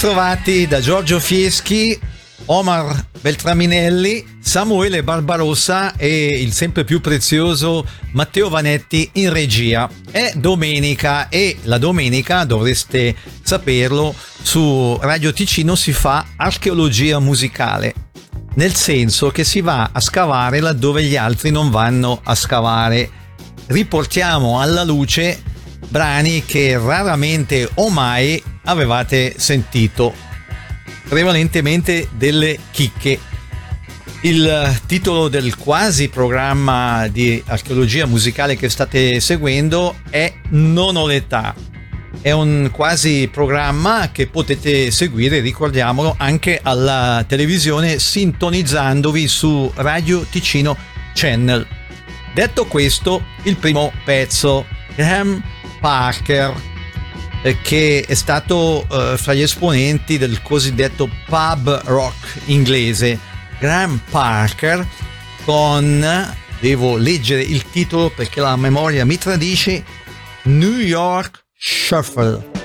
Ritrovati da Giorgio Fieschi, Omar Beltraminelli, Samuele Barbarossa e il sempre più prezioso Matteo Vanetti in regia. È domenica e la domenica, dovreste saperlo, su Radio Ticino si fa archeologia musicale. Nel senso che si va a scavare laddove gli altri non vanno a scavare. Riportiamo alla luce brani che raramente o mai avevate sentito, prevalentemente delle chicche. Il titolo del quasi programma di archeologia musicale che state seguendo è Non ho l'età. È un quasi programma che potete seguire, ricordiamolo, anche alla televisione sintonizzandovi su Radio Ticino Channel. Detto questo, il primo pezzo, Graham Parker, eh, che è stato eh, fra gli esponenti del cosiddetto pub rock inglese. Graham Parker con, devo leggere il titolo perché la memoria mi tradisce, New York Shuffle.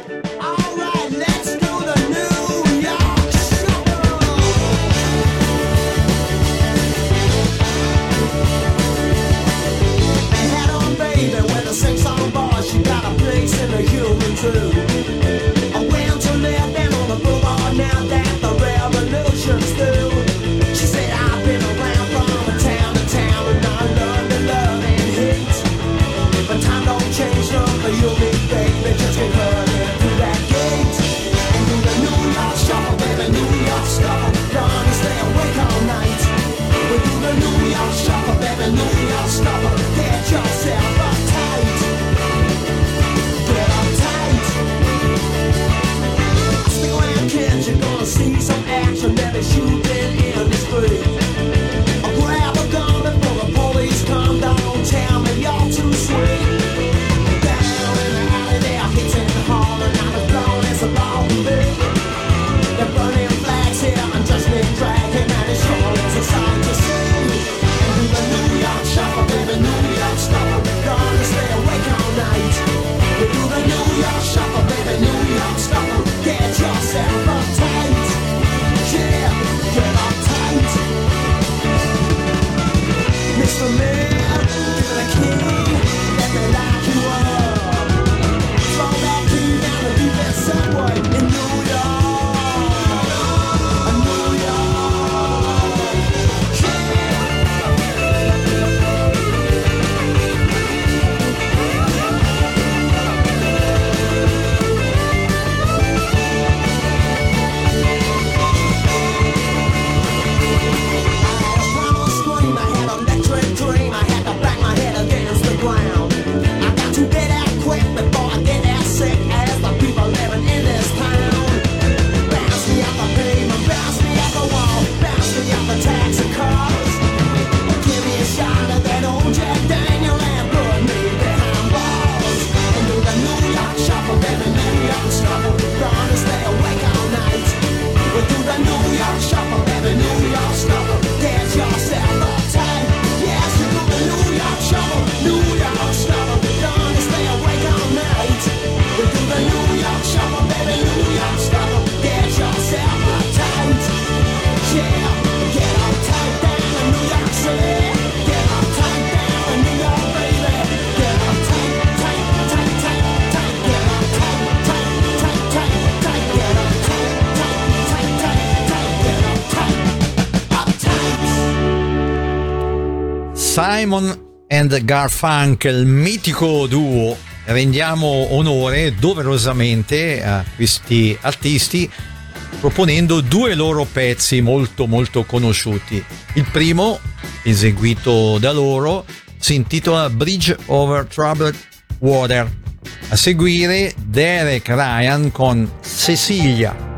And Garfunkel, mitico duo. Rendiamo onore doverosamente a questi artisti proponendo due loro pezzi molto molto conosciuti. Il primo, eseguito da loro, si intitola Bridge over Troubled Water. A seguire Derek Ryan con Cecilia.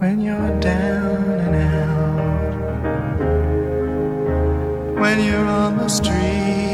when you're down and out, when you're on the street.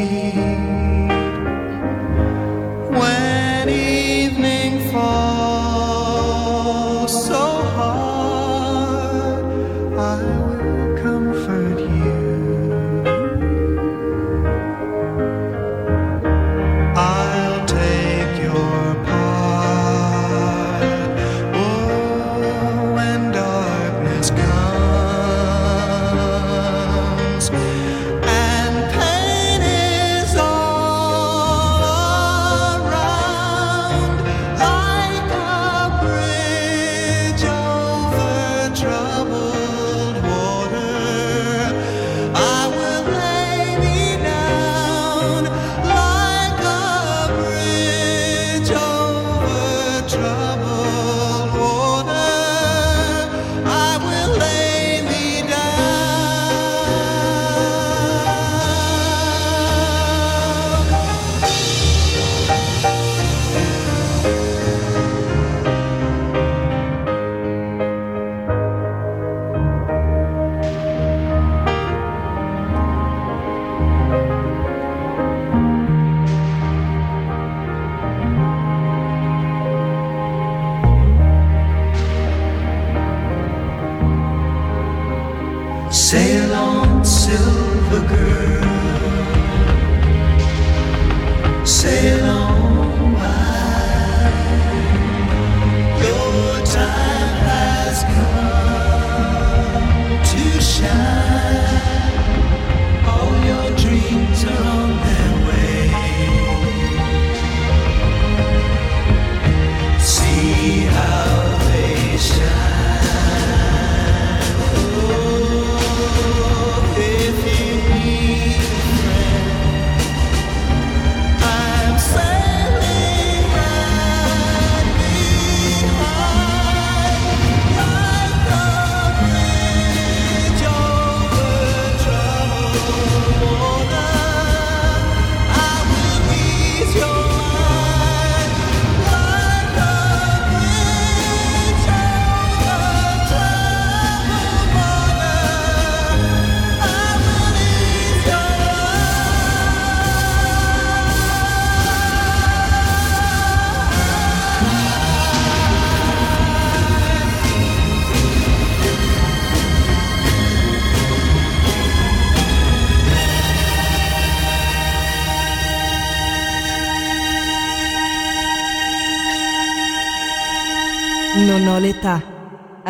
L'età.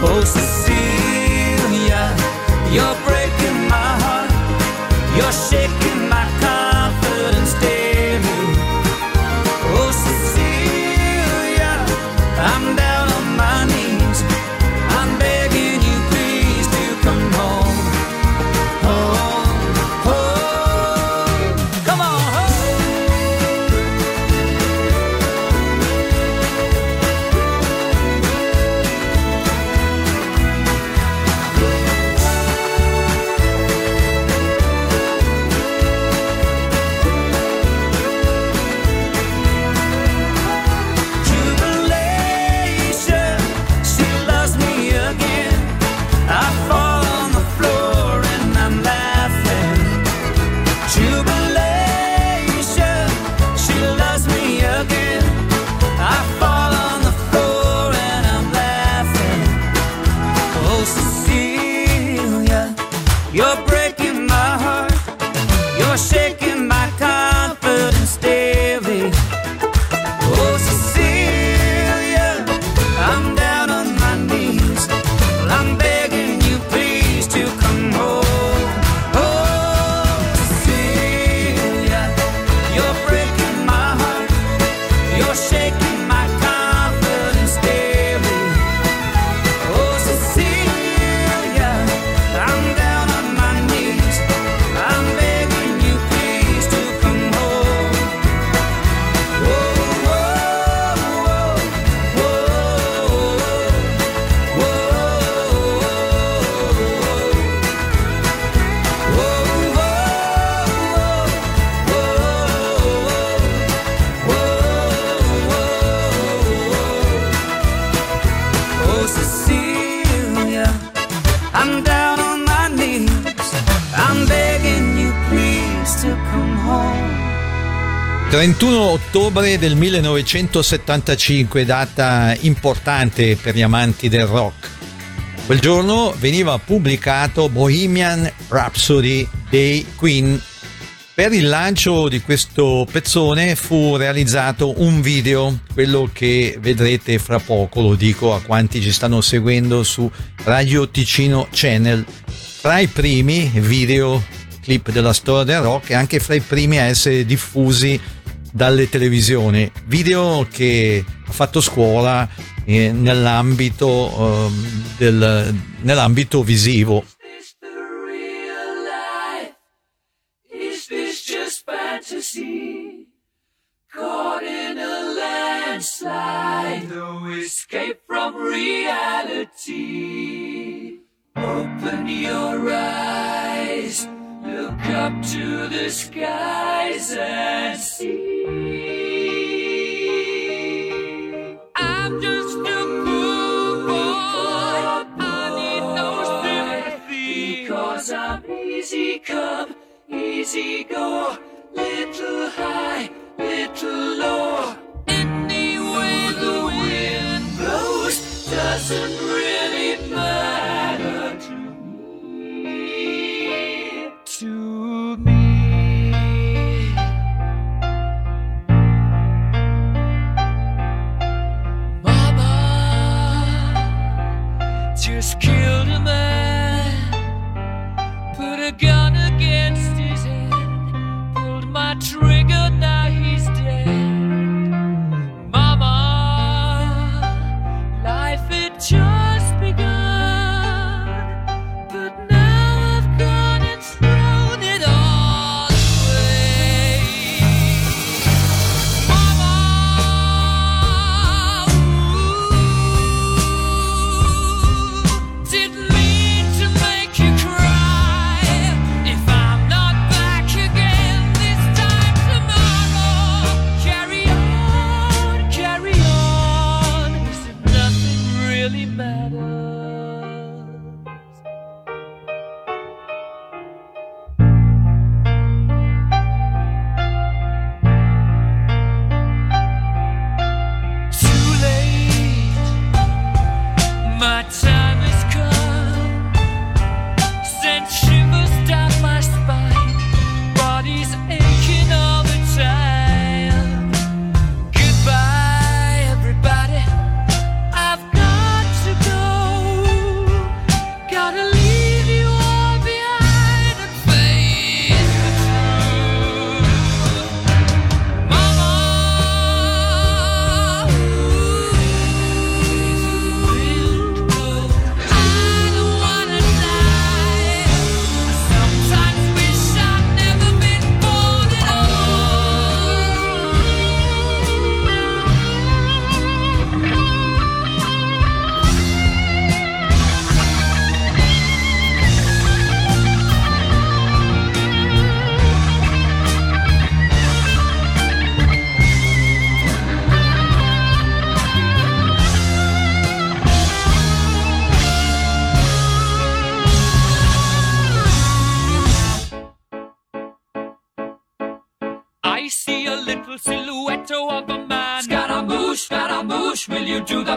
Oh. 31 ottobre del 1975, data importante per gli amanti del rock. Quel giorno veniva pubblicato Bohemian Rhapsody dei Queen. Per il lancio di questo pezzone fu realizzato un video, quello che vedrete fra poco, lo dico a quanti ci stanno seguendo su Radio Ticino Channel. Tra i primi video clip della storia del rock e anche fra i primi a essere diffusi dalle televisioni, video che ha fatto scuola eh, nell'ambito, eh, del, nell'ambito visivo. Caught in a landslide, no escape from reality. Open your eyes. Look up to the skies and see. I'm just a poor boy. I need no sympathy. Because I'm easy come, easy go. Little high, you do the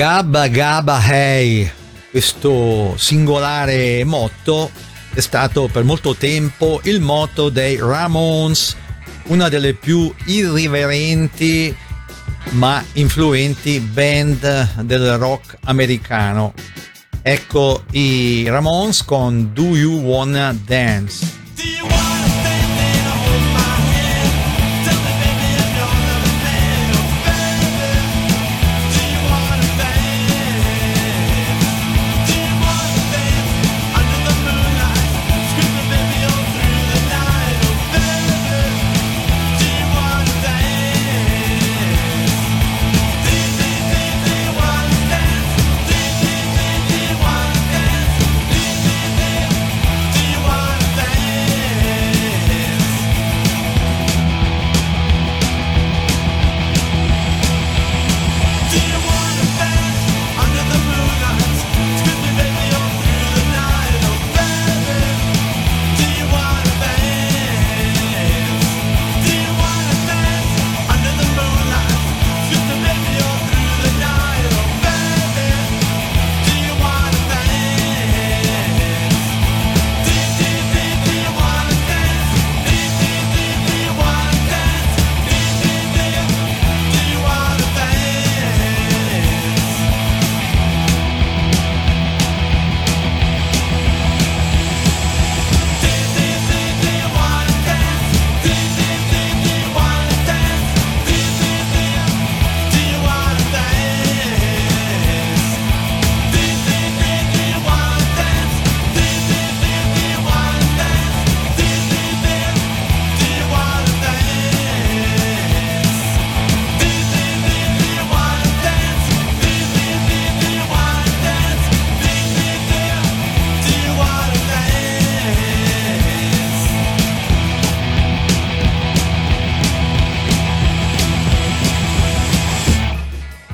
Gabba Gabba Hey, questo singolare motto è stato per molto tempo il motto dei Ramones, una delle più irriverenti ma influenti band del rock americano. Ecco i Ramones con Do You Wanna Dance?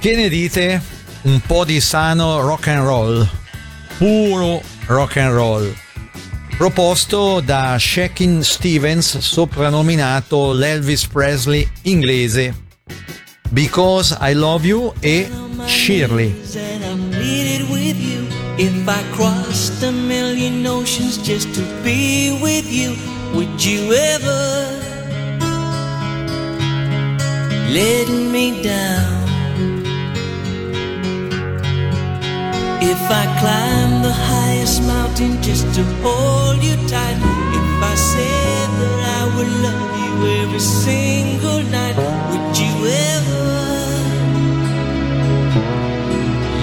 Che ne dite? Un po' di sano rock and roll, puro rock and roll, proposto da Shakin Stevens, soprannominato l'Elvis Presley inglese. Because I Love You e Shirley. If I crossed a million oceans just to be with you, would you ever let me down? If I climb the highest mountain just to hold you tight, if I said that I would love you every single night, would you ever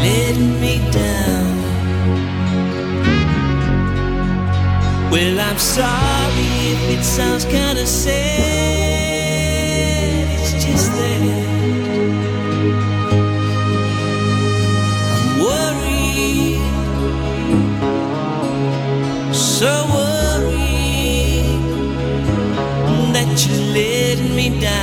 let me down? Well, I'm sorry if it sounds kinda sad, it's just that. Down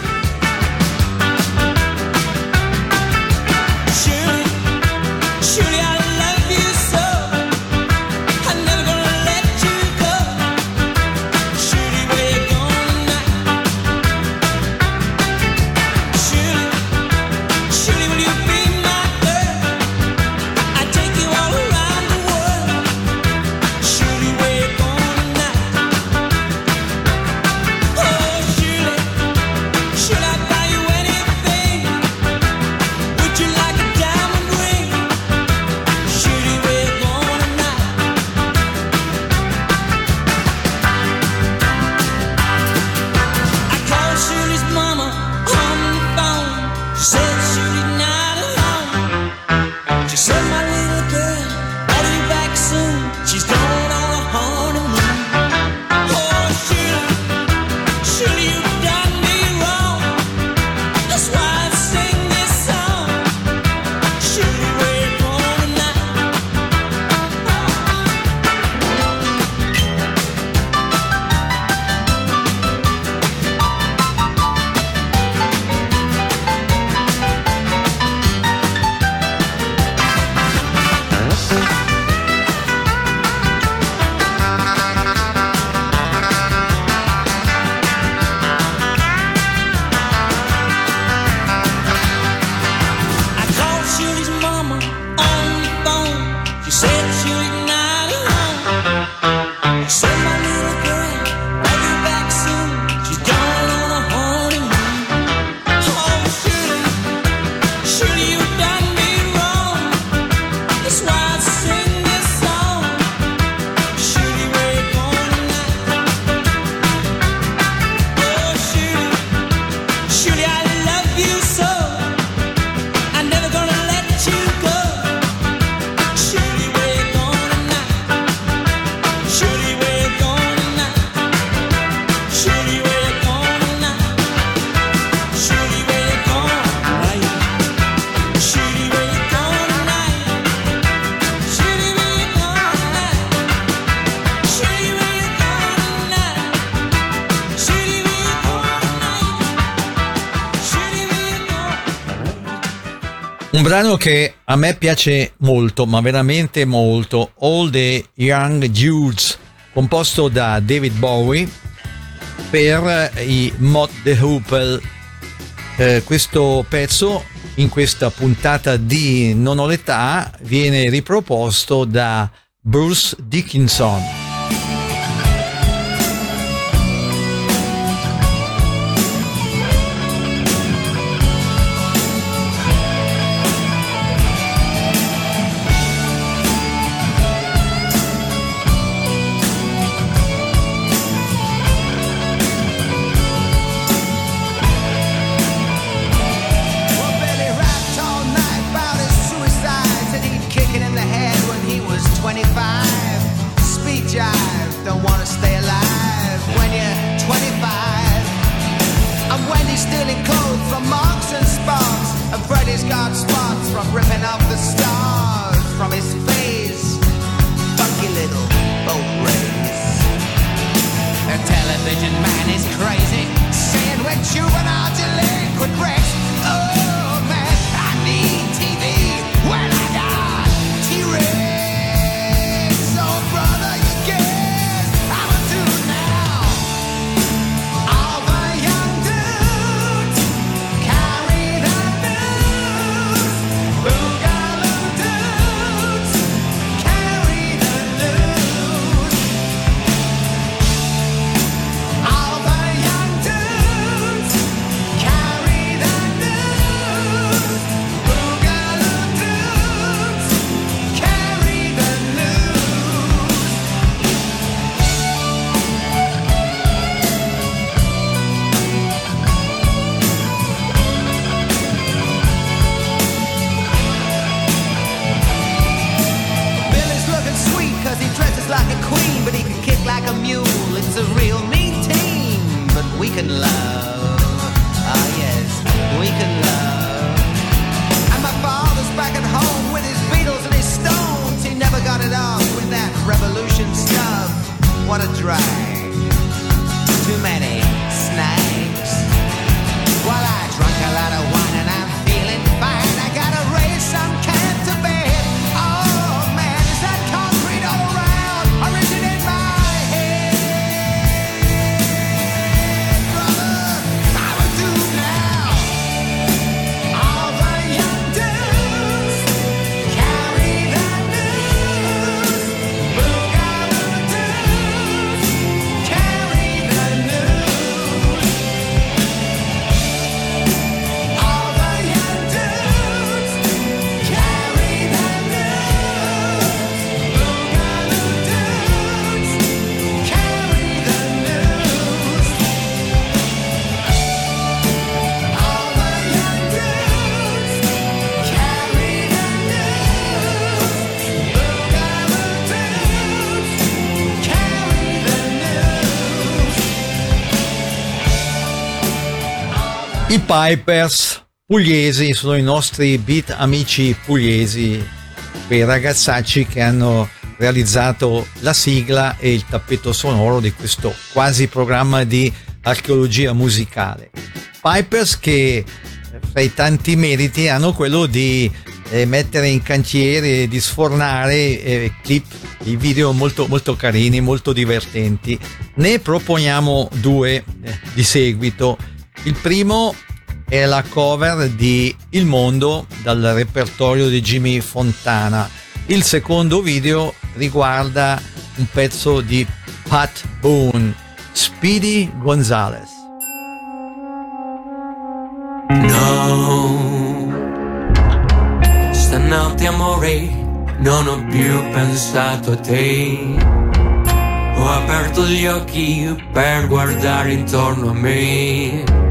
Brano che a me piace molto, ma veramente molto, All the Young Dudes, composto da David Bowie per i Mod the Hoople. Eh, questo pezzo in questa puntata di Non ho l'età viene riproposto da Bruce Dickinson. feeling cold from marks and sparks. And Freddy's got spots from ripping up the stars from his face. Funky little boat race. The television man is crazy, saying we're juvenile delinquent wrecks. Pipers pugliesi sono i nostri beat amici pugliesi, quei ragazzacci che hanno realizzato la sigla e il tappeto sonoro di questo quasi programma di archeologia musicale. Pipers che fra i tanti meriti hanno quello di eh, mettere in cantiere, di sfornare eh, clip, i video molto, molto carini, molto divertenti. Ne proponiamo due eh, di seguito. Il primo è la cover di Il Mondo dal repertorio di Jimmy Fontana. Il secondo video riguarda un pezzo di Pat Boone, Speedy Gonzales. No, stanotte amore, non ho più pensato a te. Ho aperto gli occhi per guardare intorno a me.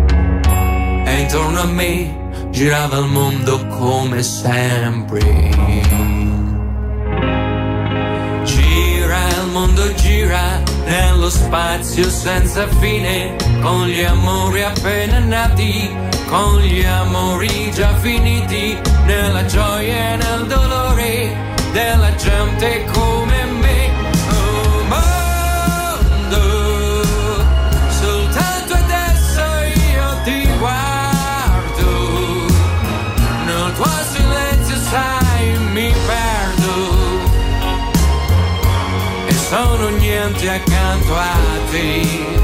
Intorno a me girava il mondo come sempre. Gira il mondo, gira nello spazio senza fine, con gli amori appena nati, con gli amori già finiti, nella gioia e nel dolore della gente come niente accanto a te.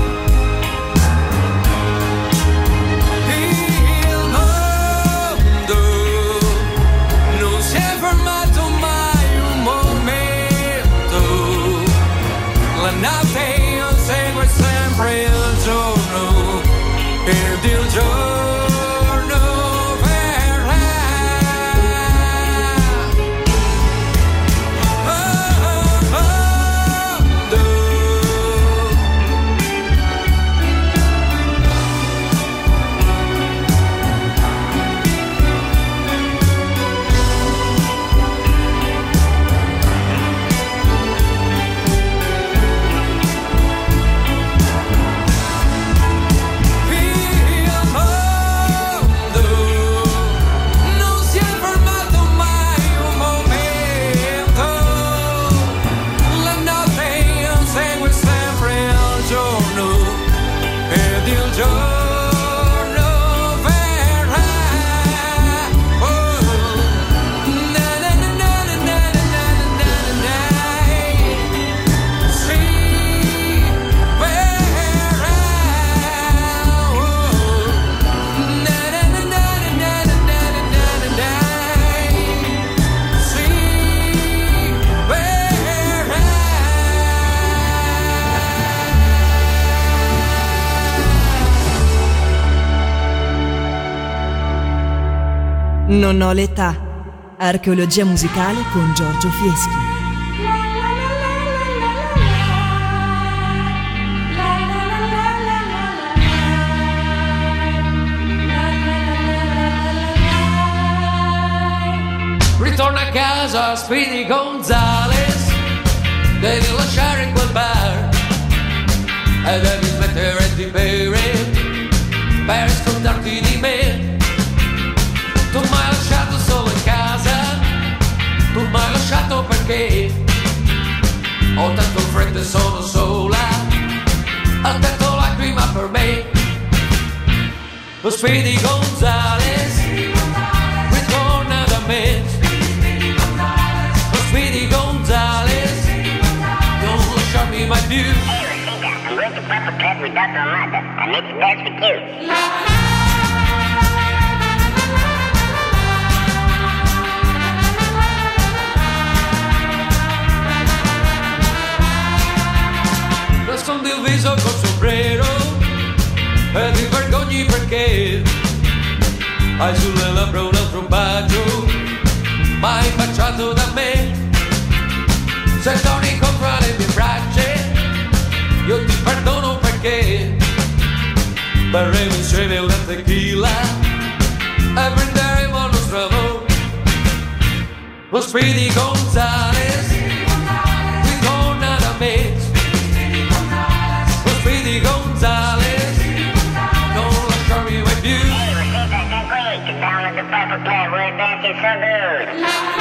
Non ho l'età. Archeologia musicale con Giorgio Fieschi. Ritorna a casa, Speedy Gonzales. Devi lasciare quel bar e devi smettere di bere per scontarti di me. Tu mi lasciato perché ho tanto freddo e sono sola. Ho detto lacrime per me. Lo Speedy Gonzales ritorna da me. Lo Speedy Gonzales, non lasciarmi mai più. I'm going to Papa Cat with Dr. Amanda. I make it dance with you. Nascondi il viso col sombrero e ti vergogni perché hai sulle labbra un altro bacio mai baciato da me. Se torni contro le mie braccia io ti perdono perché berremo insieme una tequila e prenderemo il nostro amore. Lo Speedy Gonzales with the Papa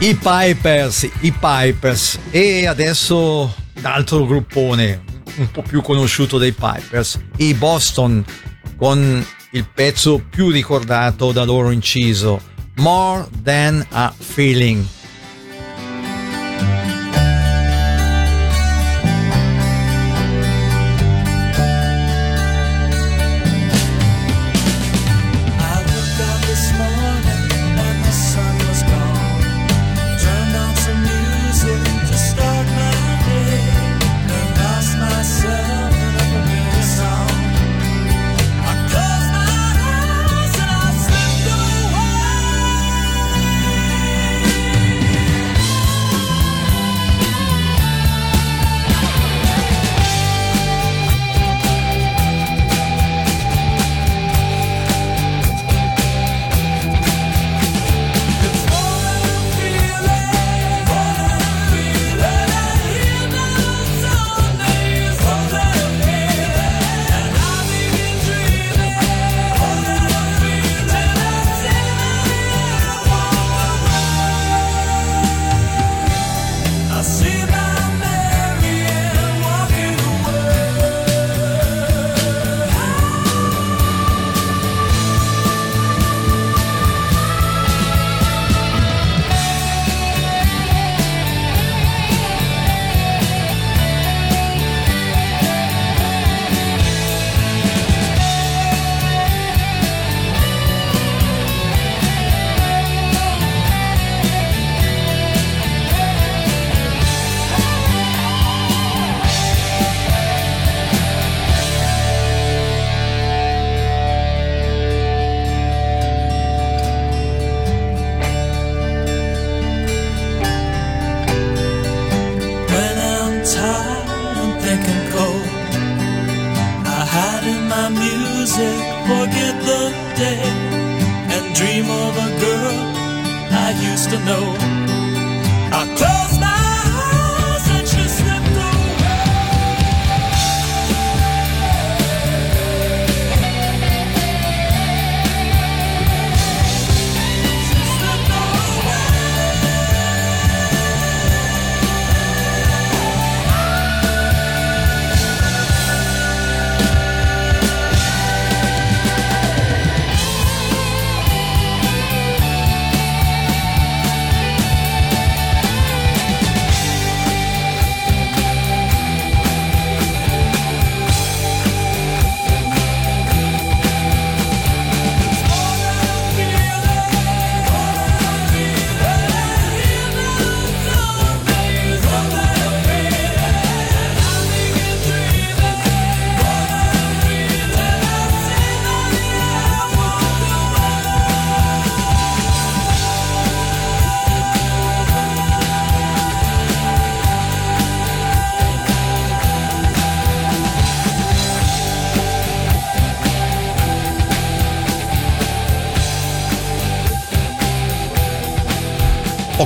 I Pipers, i Pipers e adesso un altro gruppone un po' più conosciuto dei Pipers, i Boston con il pezzo più ricordato da loro inciso, More Than a Feeling.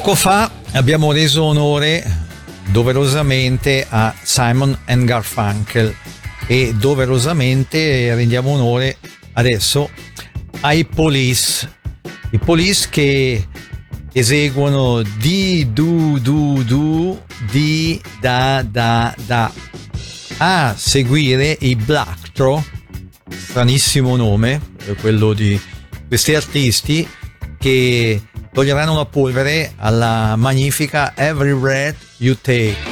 Poco fa abbiamo reso onore doverosamente a Simon and Garfunkel e doverosamente rendiamo onore adesso ai Police. I Police che eseguono di du du du di da da da a seguire i Black Throw stranissimo nome quello di questi artisti che toglieranno la polvere alla magnifica Every Breath You Take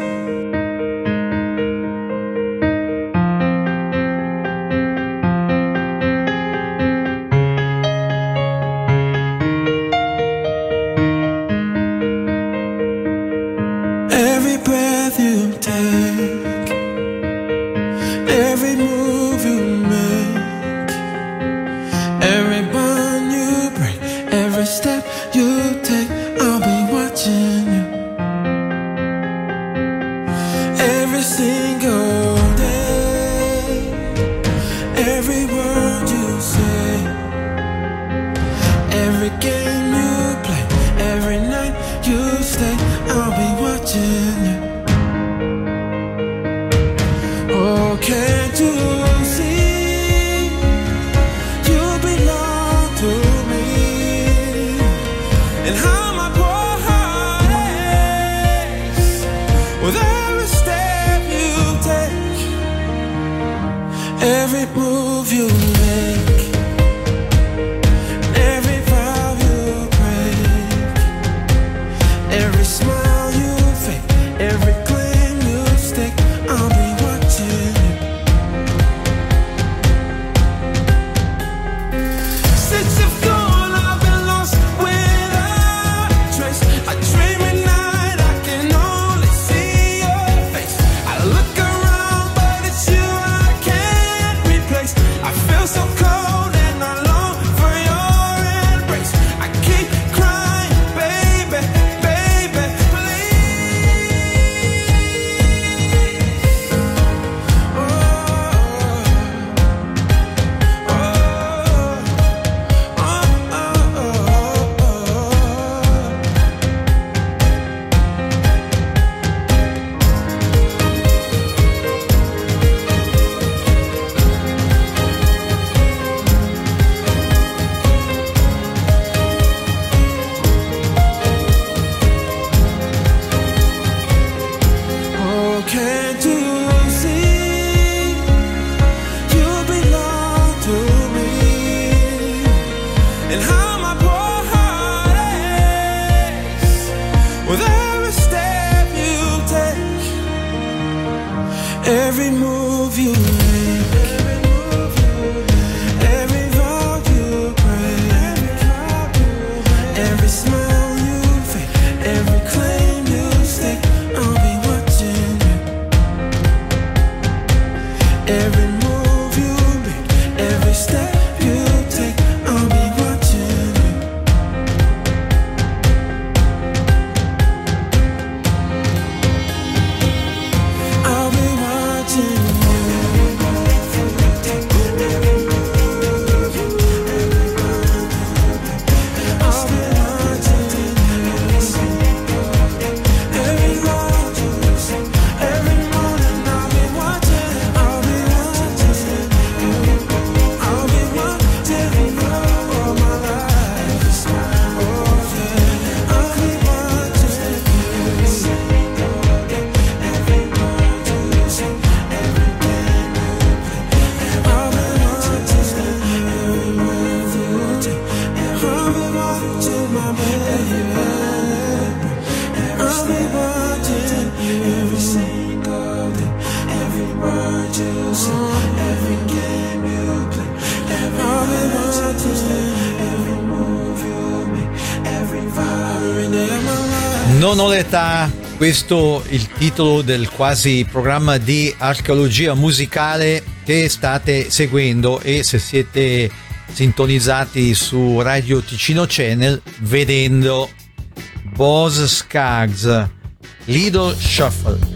Questo il titolo del quasi programma di archeologia musicale che state seguendo e se siete sintonizzati su Radio Ticino Channel vedendo Boss Skaggs Lido Shuffle.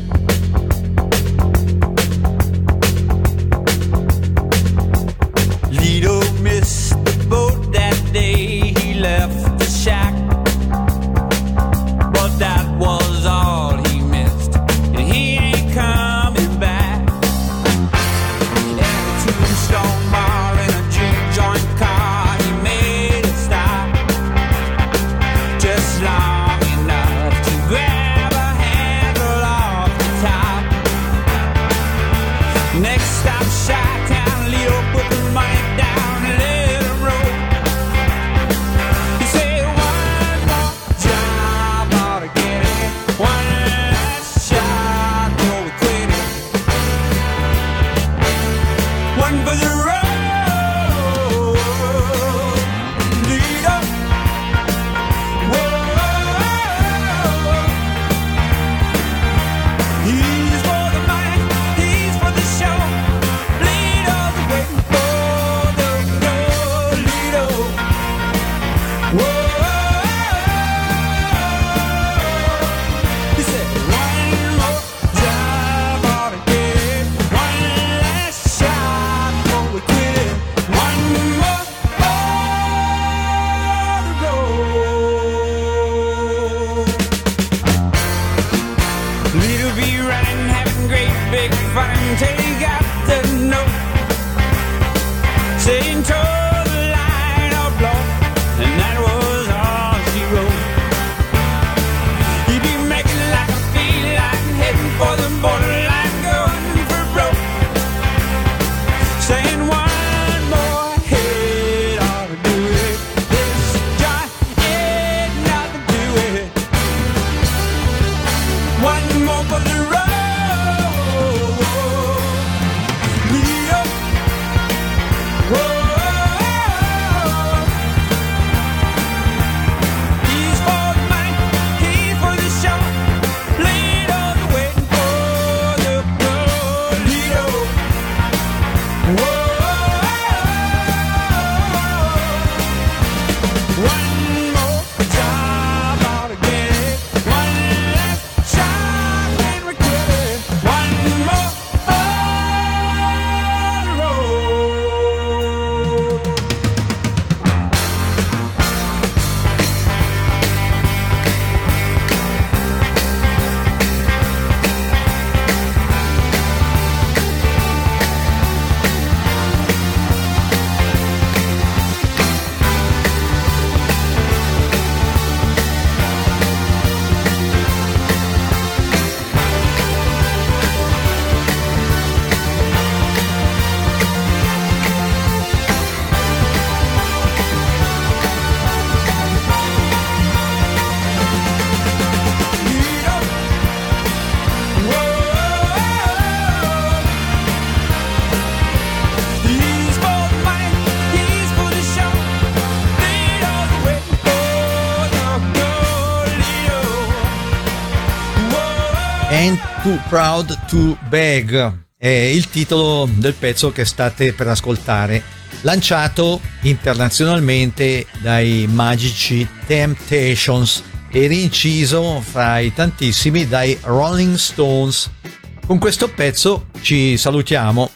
Proud to Beg è il titolo del pezzo che state per ascoltare, lanciato internazionalmente dai magici Temptations e rinciso fra i tantissimi dai Rolling Stones. Con questo pezzo ci salutiamo.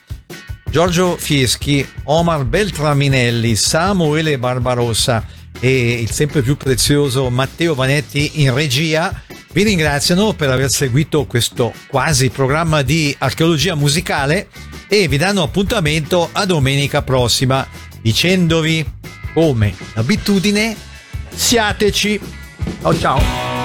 Giorgio Fieschi, Omar Beltraminelli, Samuele Barbarossa e il sempre più prezioso Matteo Vanetti in regia vi ringraziano per aver seguito questo quasi programma di archeologia musicale e vi danno appuntamento a domenica prossima dicendovi come d'abitudine siateci. Ciao ciao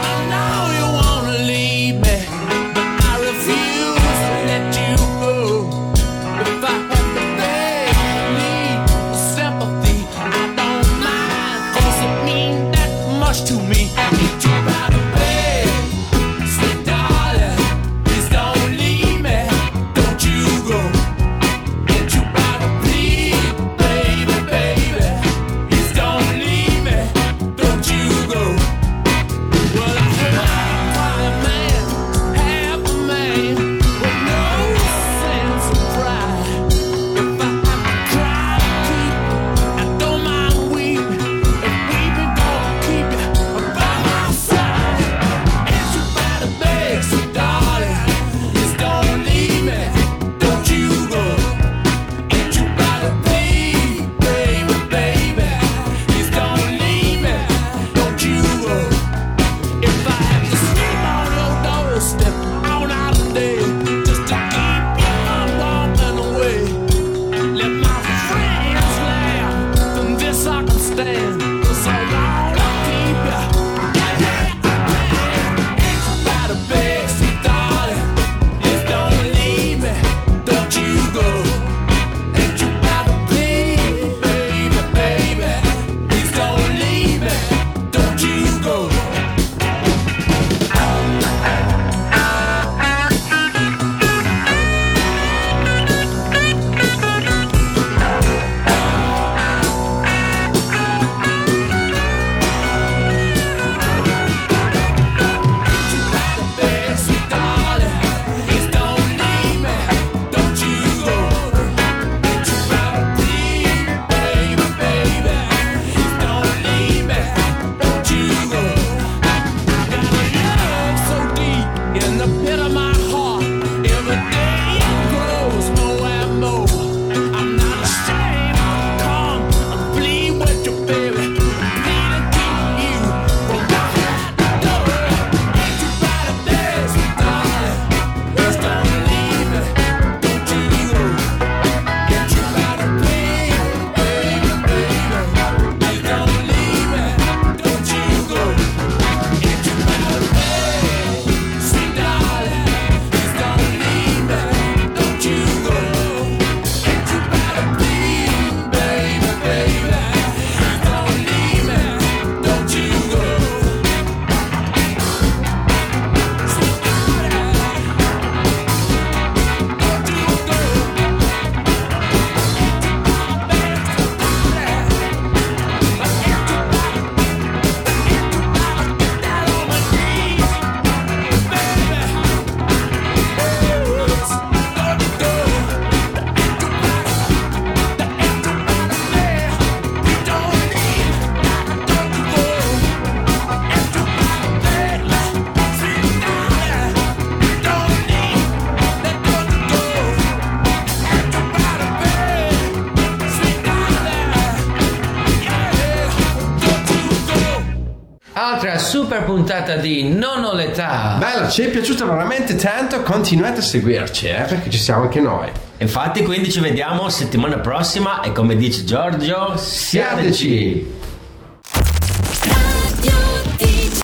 super puntata di Non ho l'età. Bella, ci è piaciuta veramente tanto. Continuate a seguirci, eh, perché ci siamo anche noi. Infatti, quindi ci vediamo settimana prossima e come dice Giorgio, siateci. siateci.